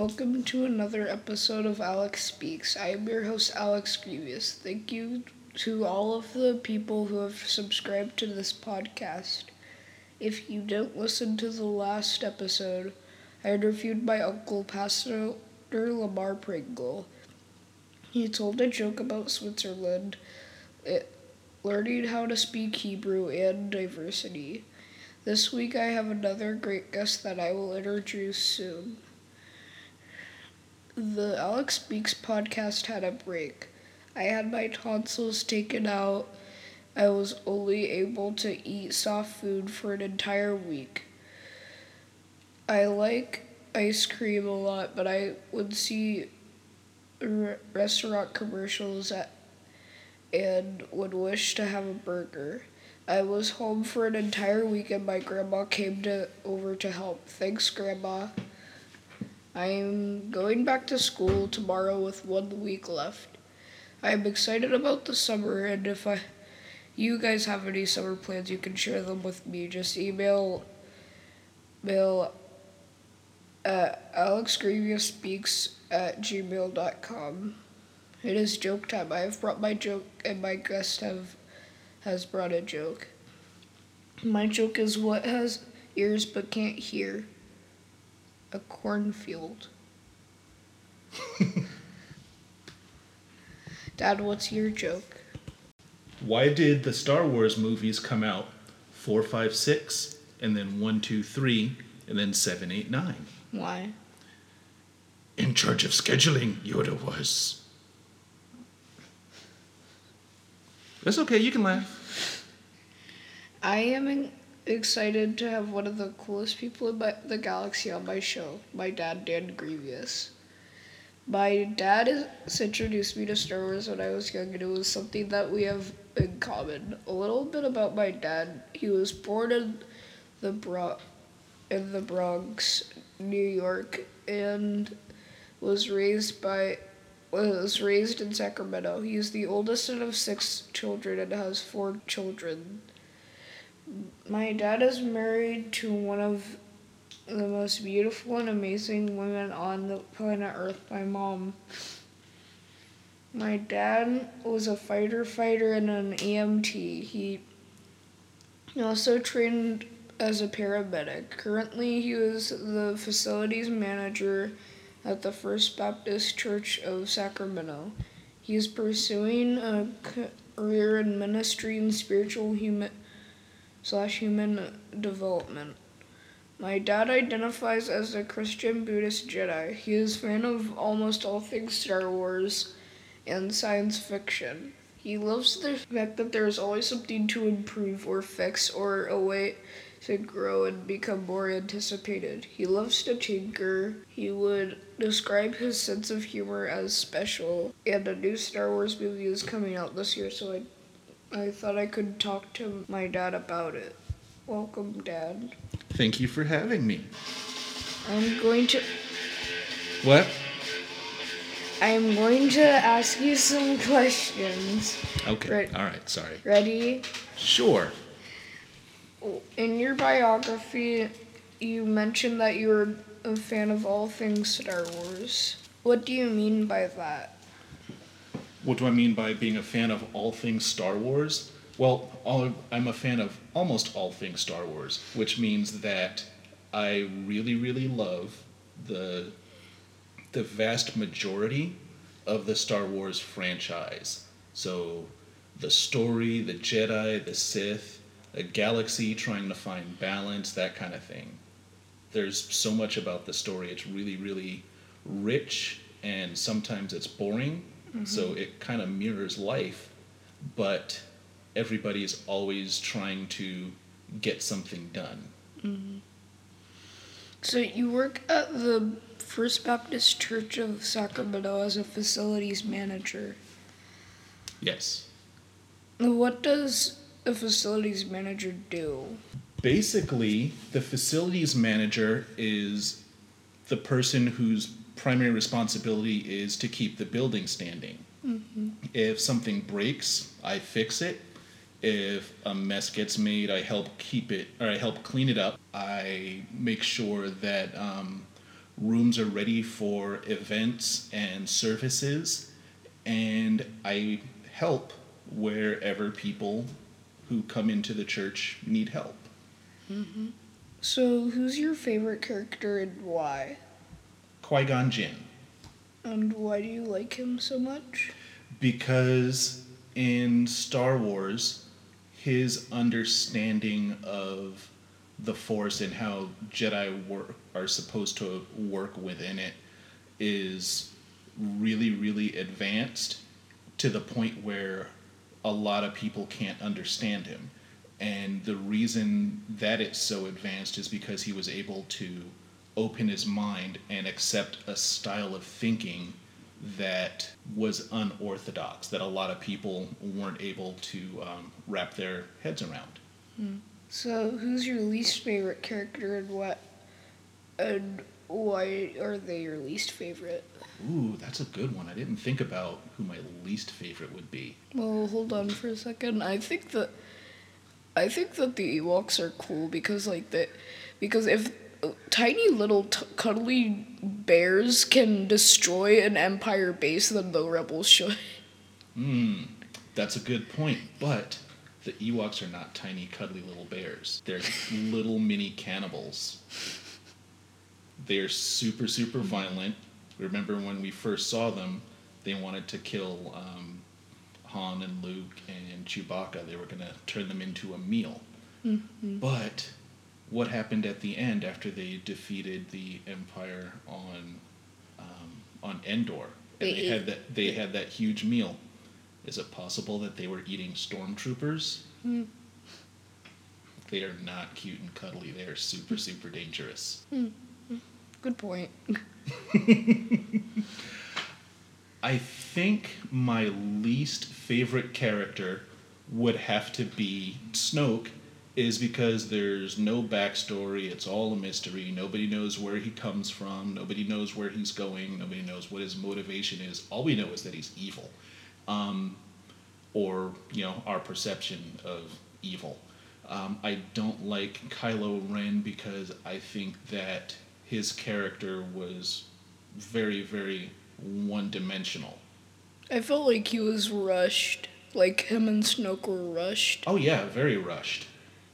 Welcome to another episode of Alex Speaks. I am your host, Alex Grevious. Thank you to all of the people who have subscribed to this podcast. If you didn't listen to the last episode, I interviewed my uncle, Pastor Lamar Pringle. He told a joke about Switzerland, it, learning how to speak Hebrew, and diversity. This week I have another great guest that I will introduce soon. The Alex Speaks podcast had a break. I had my tonsils taken out. I was only able to eat soft food for an entire week. I like ice cream a lot, but I would see r- restaurant commercials at, and would wish to have a burger. I was home for an entire week and my grandma came to over to help. Thanks, grandma. I am going back to school tomorrow with one week left. I am excited about the summer and if I you guys have any summer plans you can share them with me. Just email mail uh, at alexgraviouspeaks at gmail.com. It is joke time. I have brought my joke and my guest have has brought a joke. My joke is what has ears but can't hear? A cornfield. Dad, what's your joke? Why did the Star Wars movies come out four, five, six, and then one, two, three, and then seven, eight, nine? Why? In charge of scheduling, Yoda was. That's okay, you can laugh. I am in- excited to have one of the coolest people in my, the galaxy on my show, my dad, Dan Grevious. My dad has introduced me to Star Wars when I was young, and it was something that we have in common. A little bit about my dad. He was born in the Bro- in the Bronx, New York, and was raised by was raised in Sacramento. He is the oldest of six children and has four children. My dad is married to one of the most beautiful and amazing women on the planet Earth, my mom. My dad was a fighter fighter and an EMT. He also trained as a paramedic. Currently, he is the facilities manager at the First Baptist Church of Sacramento. He is pursuing a career in ministry and spiritual human slash human development. My dad identifies as a Christian Buddhist Jedi. He is a fan of almost all things Star Wars and science fiction. He loves the fact that there is always something to improve or fix or a way to grow and become more anticipated. He loves to tinker. He would describe his sense of humor as special. And a new Star Wars movie is coming out this year, so I I thought I could talk to my dad about it. Welcome, Dad. Thank you for having me. I'm going to What? I'm going to ask you some questions. Okay. Right. All right. Sorry. Ready? Sure. In your biography, you mentioned that you were a fan of all things Star Wars. What do you mean by that? What do I mean by being a fan of all things Star Wars? Well, all, I'm a fan of almost all things Star Wars, which means that I really, really love the the vast majority of the Star Wars franchise. So, the story, the Jedi, the Sith, a galaxy trying to find balance, that kind of thing. There's so much about the story. It's really, really rich, and sometimes it's boring. So mm-hmm. it kind of mirrors life, but everybody is always trying to get something done. Mm-hmm. So you work at the First Baptist Church of Sacramento as a facilities manager. Yes. What does a facilities manager do? Basically, the facilities manager is the person whose primary responsibility is to keep the building standing. If something breaks, I fix it. If a mess gets made, I help keep it or I help clean it up. I make sure that um, rooms are ready for events and services, and I help wherever people who come into the church need help. So, who's your favorite character and why? Qui Gon Jinn. And why do you like him so much? because in Star Wars, his understanding of the Force and how Jedi work are supposed to work within it is really, really advanced to the point where a lot of people can't understand him. And the reason that it's so advanced is because he was able to open his mind and accept a style of thinking that was unorthodox, that a lot of people weren't able to um, wrap their heads around. So, who's your least favorite character and what? And why are they your least favorite? Ooh, that's a good one. I didn't think about who my least favorite would be. Well, hold on for a second. I think that I think that the Ewoks are cool because like that because if tiny little t- cuddly bears can destroy an empire base, then the rebels should. Hmm, that's a good point. But the Ewoks are not tiny, cuddly little bears. They're little mini cannibals. They're super, super violent. Remember when we first saw them, they wanted to kill um, Han and Luke and Chewbacca. They were going to turn them into a meal. But what happened at the end after they defeated the Empire on um, on Endor? And They they, had that they had that huge meal. Is it possible that they were eating stormtroopers? Hmm. They are not cute and cuddly. They are super, hmm. super dangerous. Hmm. Good point. I think my least favorite character would have to be Snoke, is because there's no backstory. It's all a mystery. Nobody knows where he comes from. Nobody knows where he's going. Nobody knows what his motivation is. All we know is that he's evil, um, or you know our perception of evil. Um, I don't like Kylo Ren because I think that his character was very, very one-dimensional. I felt like he was rushed. Like him and Snoke were rushed Oh yeah, very rushed.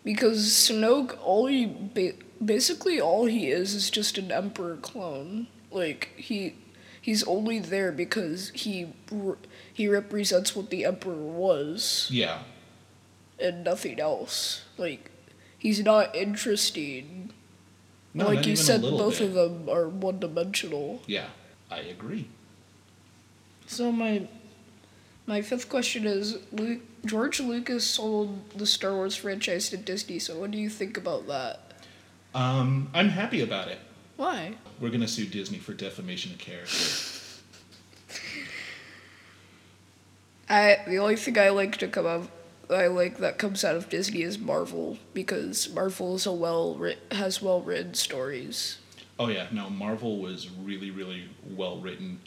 Because Snoke, all he ba- basically all he is is just an Emperor clone. Like he he's only there because he re- he represents what the Emperor was Yeah, and nothing else. Like he's not interesting. no, like not you even said, little both bit. of them are one dimensional. Yeah, I agree. So my my fifth question is Luke, George Lucas sold the Star Wars franchise to Disney. So what do you think about that? Um, I'm happy about it. Why? We're gonna sue Disney for defamation of character. I the only thing I like to come out I like that comes out of Disney is Marvel because Marvel is a well writ, has well written stories. Oh yeah, no, Marvel was really, really well written,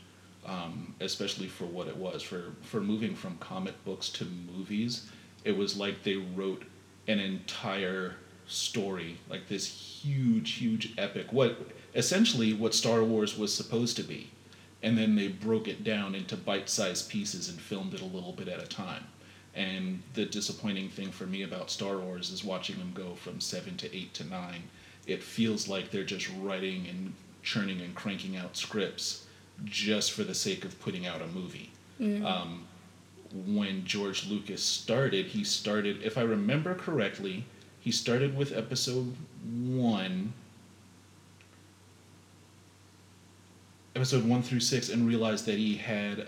um, especially for what it was. For for moving from comic books to movies, it was like they wrote an entire story, like this huge, huge epic. What essentially what Star Wars was supposed to be, and then they broke it down into bite-sized pieces and filmed it a little bit at a time. And the disappointing thing for me about Star Wars is watching them go from seven to eight to nine. It feels like they're just writing and churning and cranking out scripts just for the sake of putting out a movie. Um, when George Lucas started, he started, if I remember correctly, he started with episode one, episode one through six, and realized that he had,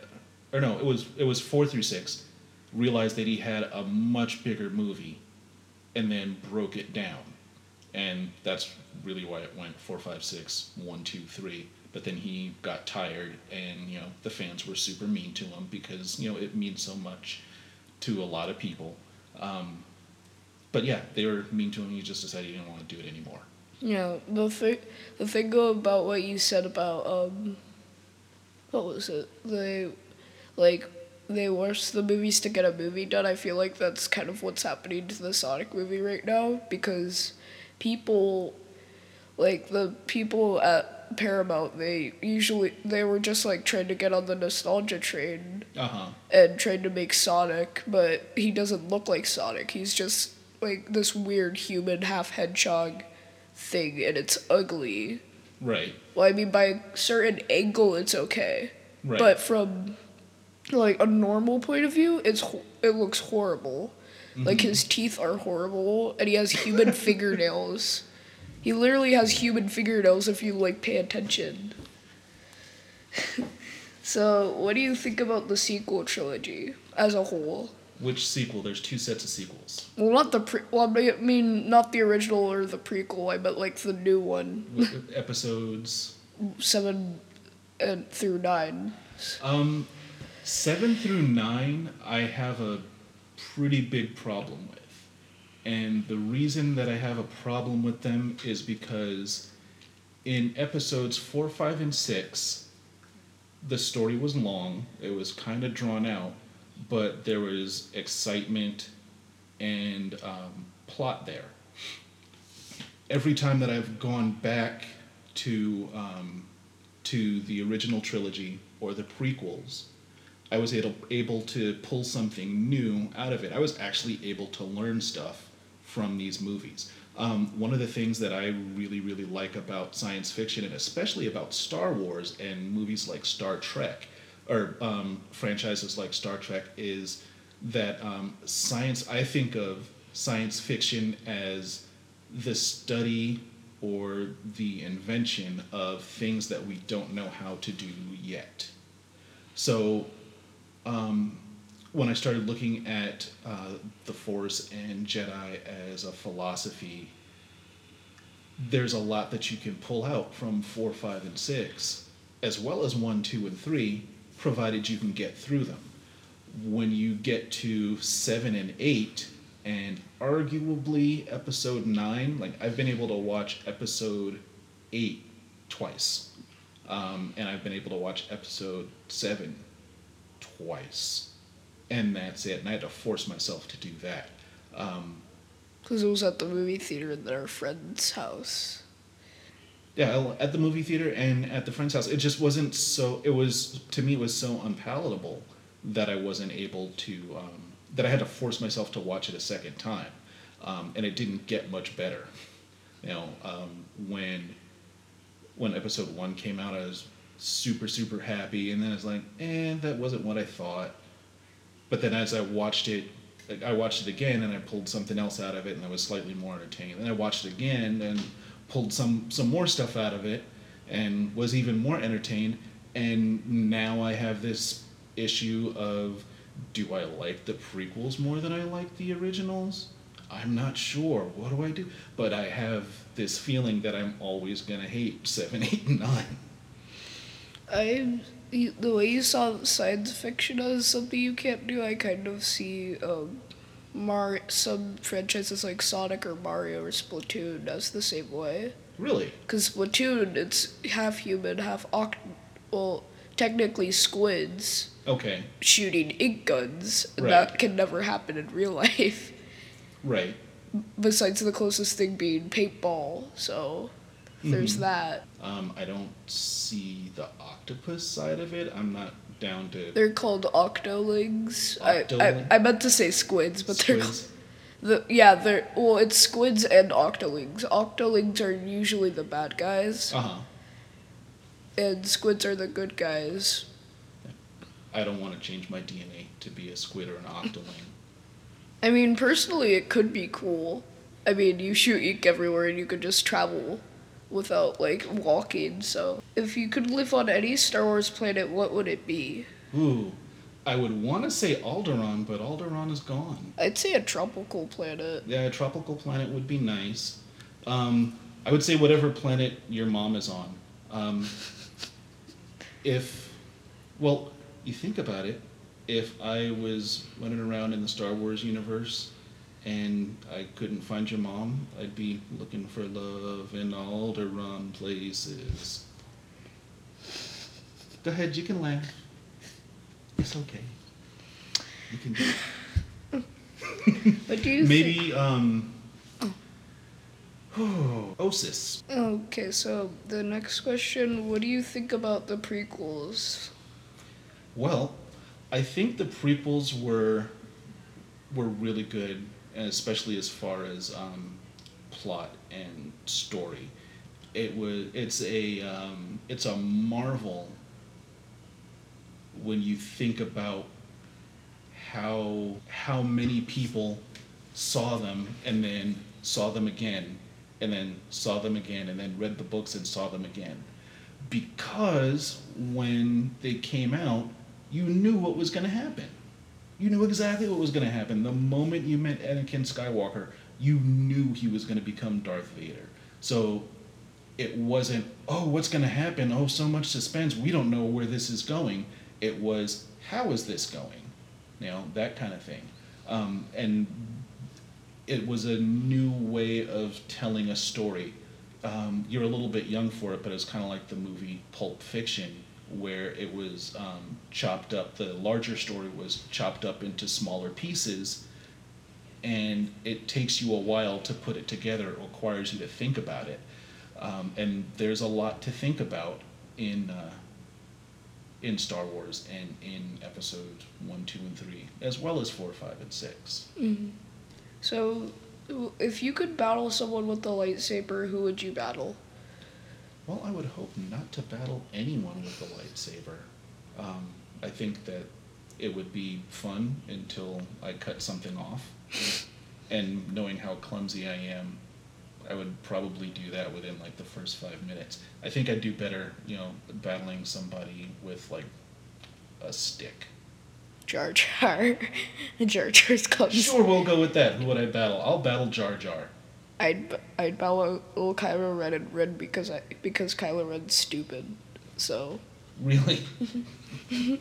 or no, it was it was four through six, realized that he had a much bigger movie, and then broke it down, and that's really why it went four, five, six, one, two, three. But then he got tired, and you know the fans were super mean to him because you know it means so much to a lot of people. Um, but yeah, they were mean to him. He just decided he didn't want to do it anymore. Know the thing the thing about what you said about um what was it they like they watch the movies to get a movie done. I feel like that's kind of what's happening to the Sonic movie right now because people like the people at Paramount, they usually they were just like trying to get on the nostalgia train Uh huh. and trying to make Sonic, but he doesn't look like Sonic. He's just like this weird human half hedgehog thing, and it's ugly. Right. Well, I mean, by a certain angle, it's okay, Right. but from like a normal point of view, it's it looks horrible. Like his teeth are horrible, and he has human fingernails. He literally has human fingernails if you like pay attention. so, what do you think about the sequel trilogy as a whole? Which sequel? There's two sets of sequels. Well, not the pre. Well, I mean, not the original or the prequel. I meant like the new one, With episodes seven and through nine. Um, seven through nine, I have a pretty big problem with. And the reason that I have a problem with them is because in episodes four, five, and six, the story was long, it was kind of drawn out, but there was excitement and um, plot there. Every time that I've gone back to um, to the original trilogy or the prequels, I was able, able to pull something new out of it. I was actually able to learn stuff from these movies. Um, one of the things that I really, really like about science fiction, and especially about Star Wars and movies like Star Trek, or um, franchises like Star Trek, is that um, science, I think of science fiction as the study or the invention of things that we don't know how to do yet. So, um, when I started looking at uh, the Force and Jedi as a philosophy, there's a lot that you can pull out from four, five, and six, as well as one, two, and three, provided you can get through them. When you get to seven and eight, and arguably episode nine, like I've been able to watch episode eight twice, um, and I've been able to watch episode seven twice, and that's it. And I had to force myself to do that. Um, Because it was at the movie theater in their friend's house. yeah, at the movie theater and at the friend's house, it just wasn't so. It was to me, it was so unpalatable that I wasn't able to. Um, that I had to force myself to watch it a second time, um, and it didn't get much better. You know, um, when when episode one came out, I was super super happy, and then I was like, eh, that wasn't what I thought. But then as I watched it, like I watched it again, and I pulled something else out of it, and I was slightly more entertained. Then I watched it again and pulled some some more stuff out of it, and was even more entertained. And now I have this issue of, do I like the prequels more than I like the originals? I'm not sure. What do I do? But I have this feeling that I'm always gonna hate seven, eight, and nine. I you- the way you saw science fiction as something you can't do, I kind of see um, Mar some franchises like Sonic or Mario or Splatoon as the same way. Really? Because Splatoon, it's half human, half oct. Well, technically squids Okay. shooting ink guns. and Right. That can never happen in real life. Right. Besides the closest thing being paintball, so there's Mhm. that. Um, I don't see the octopus side of it. I'm not down to They're called octolings. I, I I meant to say squids, but they're the yeah they're well it's squids and octolings. Octolings are usually the bad guys, Uh huh. and squids are the good guys. I don't want to change my DNA to be a squid or an octoling. I mean, personally, it could be cool. I mean, you shoot ink everywhere, and you could just travel without like walking. So, if you could live on any Star Wars planet, what would it be? Ooh, I would want to say Alderaan, but Alderaan is gone. I'd say a tropical planet. Yeah, a tropical planet would be nice. Um, I would say whatever planet your mom is on. Um, if, well, you think about it, if I was running around in the Star Wars universe and I couldn't find your mom, I'd be looking for love in all the wrong places. Go ahead, you can laugh. It's okay. You can do it. What do you think? Maybe um Oh, Osis. Okay, so the next question what do you think about the prequels? Well, I think the prequels were were really good, especially as far as um, plot and story. It was it's a um, it's a marvel when you think about how how many people saw them and then saw them again and then saw them again and then read the books and saw them again because when they came out you knew what was going to happen you knew exactly what was going to happen. The moment you met Anakin Skywalker you knew he was going to become Darth Vader. So it wasn't oh what's going to happen? Oh so much suspense. We don't know where this is going. It was how is this going? You know that kind of thing. Um, and it was a new way of telling a story. Um, you're a little bit young for it but it's kind of like the movie pulp fiction where it was um, chopped up the larger story was chopped up into smaller pieces and it takes you a while to put it together it requires you to think about it um, and there's a lot to think about in uh, in Star Wars and in episodes one, two, and three, as well as four, five, and 6 Mm-hmm. So, if you could battle someone with a lightsaber, who would you battle? Well, I would hope not to battle anyone with a lightsaber. Um, I think that it would be fun until I cut something off. and knowing how clumsy I am, I would probably do that within like the first five minutes. I think I'd do better, you know, battling somebody with like a stick. Jar Jar. Jar Jar's comes. Sure, we'll go with that. Who would I battle? I'll battle Jar Jar. I'd I'd battle little Kylo Ren and Ren because I because Kylo Ren's stupid. So Really?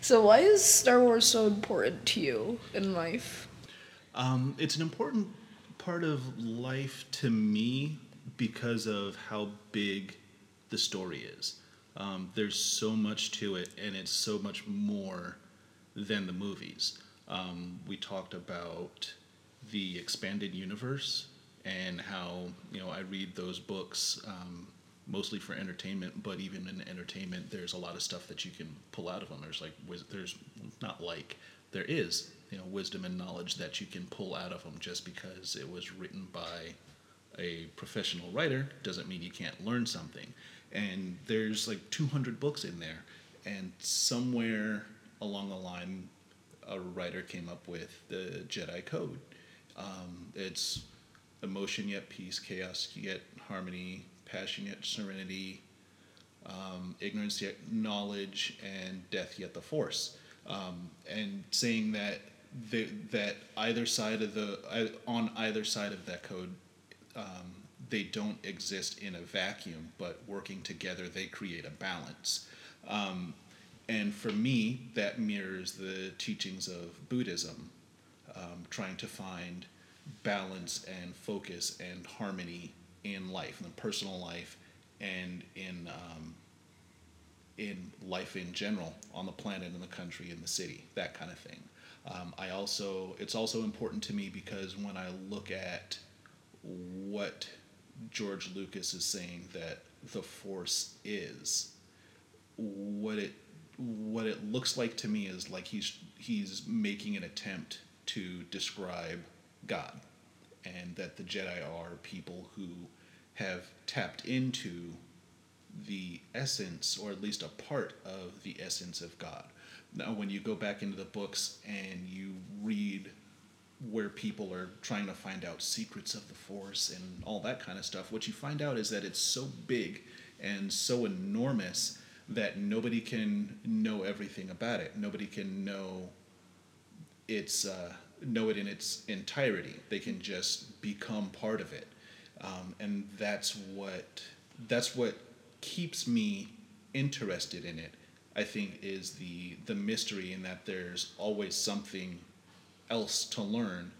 so why is Star Wars so important to you in life? Um, it's an important part of life to me because of how big the story is. Um, there's so much to it, and it's so much more than the movies. Um, we talked about the expanded universe and how you know I read those books um, mostly for entertainment, but even in entertainment, there's a lot of stuff that you can pull out of them. There's like there's not like there is you know wisdom and knowledge that you can pull out of them just because it was written by a professional writer doesn't mean you can't learn something. And there's like 200 books in there, and somewhere along the line, a writer came up with the Jedi Code. Um, it's emotion yet peace, chaos yet harmony, passion yet serenity, um, ignorance yet knowledge, and death yet the force. Um, and saying that the, that either side of the on either side of that code, um, they don't exist in a vacuum, but working together, they create a balance. Um, and for me, that mirrors the teachings of Buddhism, um, trying to find balance and focus and harmony in life, in the personal life, and in um, in life in general on the planet, in the country, in the city, that kind of thing. Um, I also it's also important to me because when I look at what George Lucas is saying that the Force is, what it what it looks like to me is like he's he's making an attempt to describe God, and that the Jedi are people who have tapped into the essence, or at least a part of the essence of God. Now, when you go back into the books and you read where people are trying to find out secrets of the Force and all that kind of stuff, what you find out is that it's so big and so enormous that nobody can know everything about it. Nobody can know its uh, know it in its entirety. They can just become part of it, um, and that's what that's what keeps me interested in it. I think is the the mystery in that there's always something else to learn,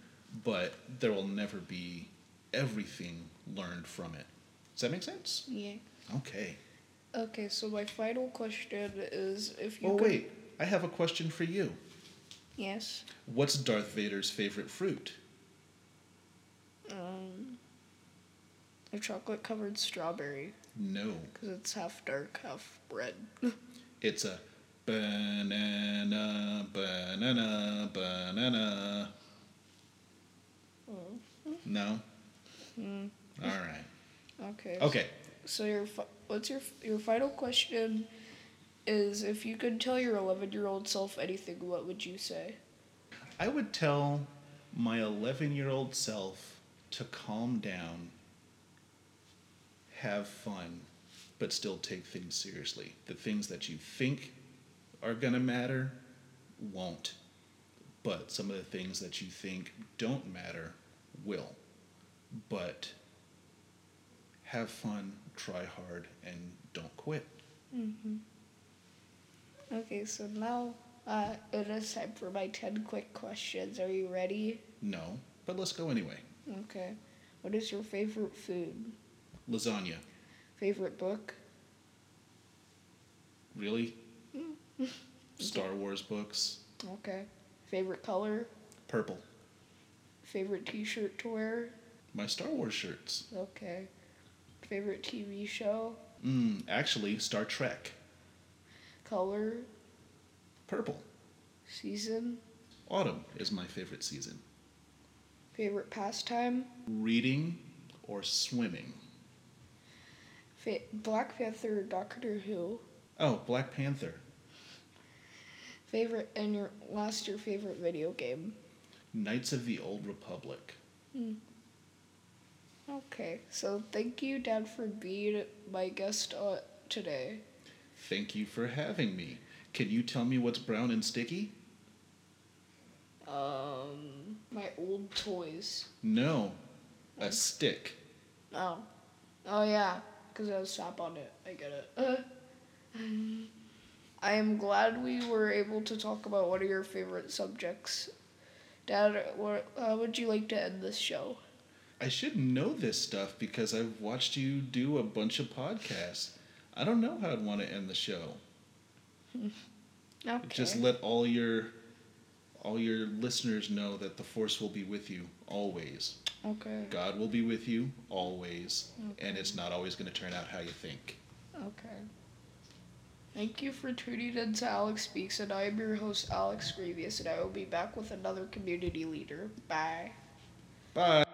but there will never be everything learned from it. Does that make sense? Yeah. Okay. Okay, so my final question is if you Oh could wait, I have a question for you. Yes. What's Darth Vader's favorite fruit? Um A chocolate covered strawberry. No. Because it's half dark, half red. It's a banana, banana, banana. No? Mm, All right. okay. Okay. So your what's your your final question is if you could tell your 11 year old self anything, what would you say? I would tell my 11 year old self to calm down, have fun, but still take things seriously. The things that you think are going to matter won't. But some of the things that you think don't matter will. But have fun, try hard, and don't quit. Mm-hmm. Okay, so now uh, it is time for my 10 quick questions. Are you ready? No, but let's go anyway. Okay. What is your favorite food? Lasagna. Favorite book? Really? Star Wars books. Okay. Favorite color? Purple. Favorite t shirt to wear? My Star Wars shirts. Okay. Favorite TV show? Mm, actually, Star Trek. Color? Purple. Season? Autumn is my favorite season. Favorite pastime? Reading or swimming. Fa- Black Panther or Doctor Who? Oh, Black Panther. Favorite and your last your favorite video game? Knights of the Old Republic. Okay, so thank you, Dad, for being my guest uh, today. Thank you for having me. Can you tell me what's brown and sticky? Um, my old toys. No. A stick. Oh, oh yeah, because I was sap on it. I get it. Uh, I am glad we were able to talk about one of your favorite subjects. Dad, what, how would you like to end this show? I should know this stuff because I've watched you do a bunch of podcasts. I don't know how I'd want to end the show. Okay. Just let all your all your listeners know that the force will be with you always. okay. God will be with you always, and it's not always going to turn out how you think. Okay. Thank you for tuning in to Alex Speaks, and I am your host, Alex Grevious, and I will be back with another community leader. Bye. Bye.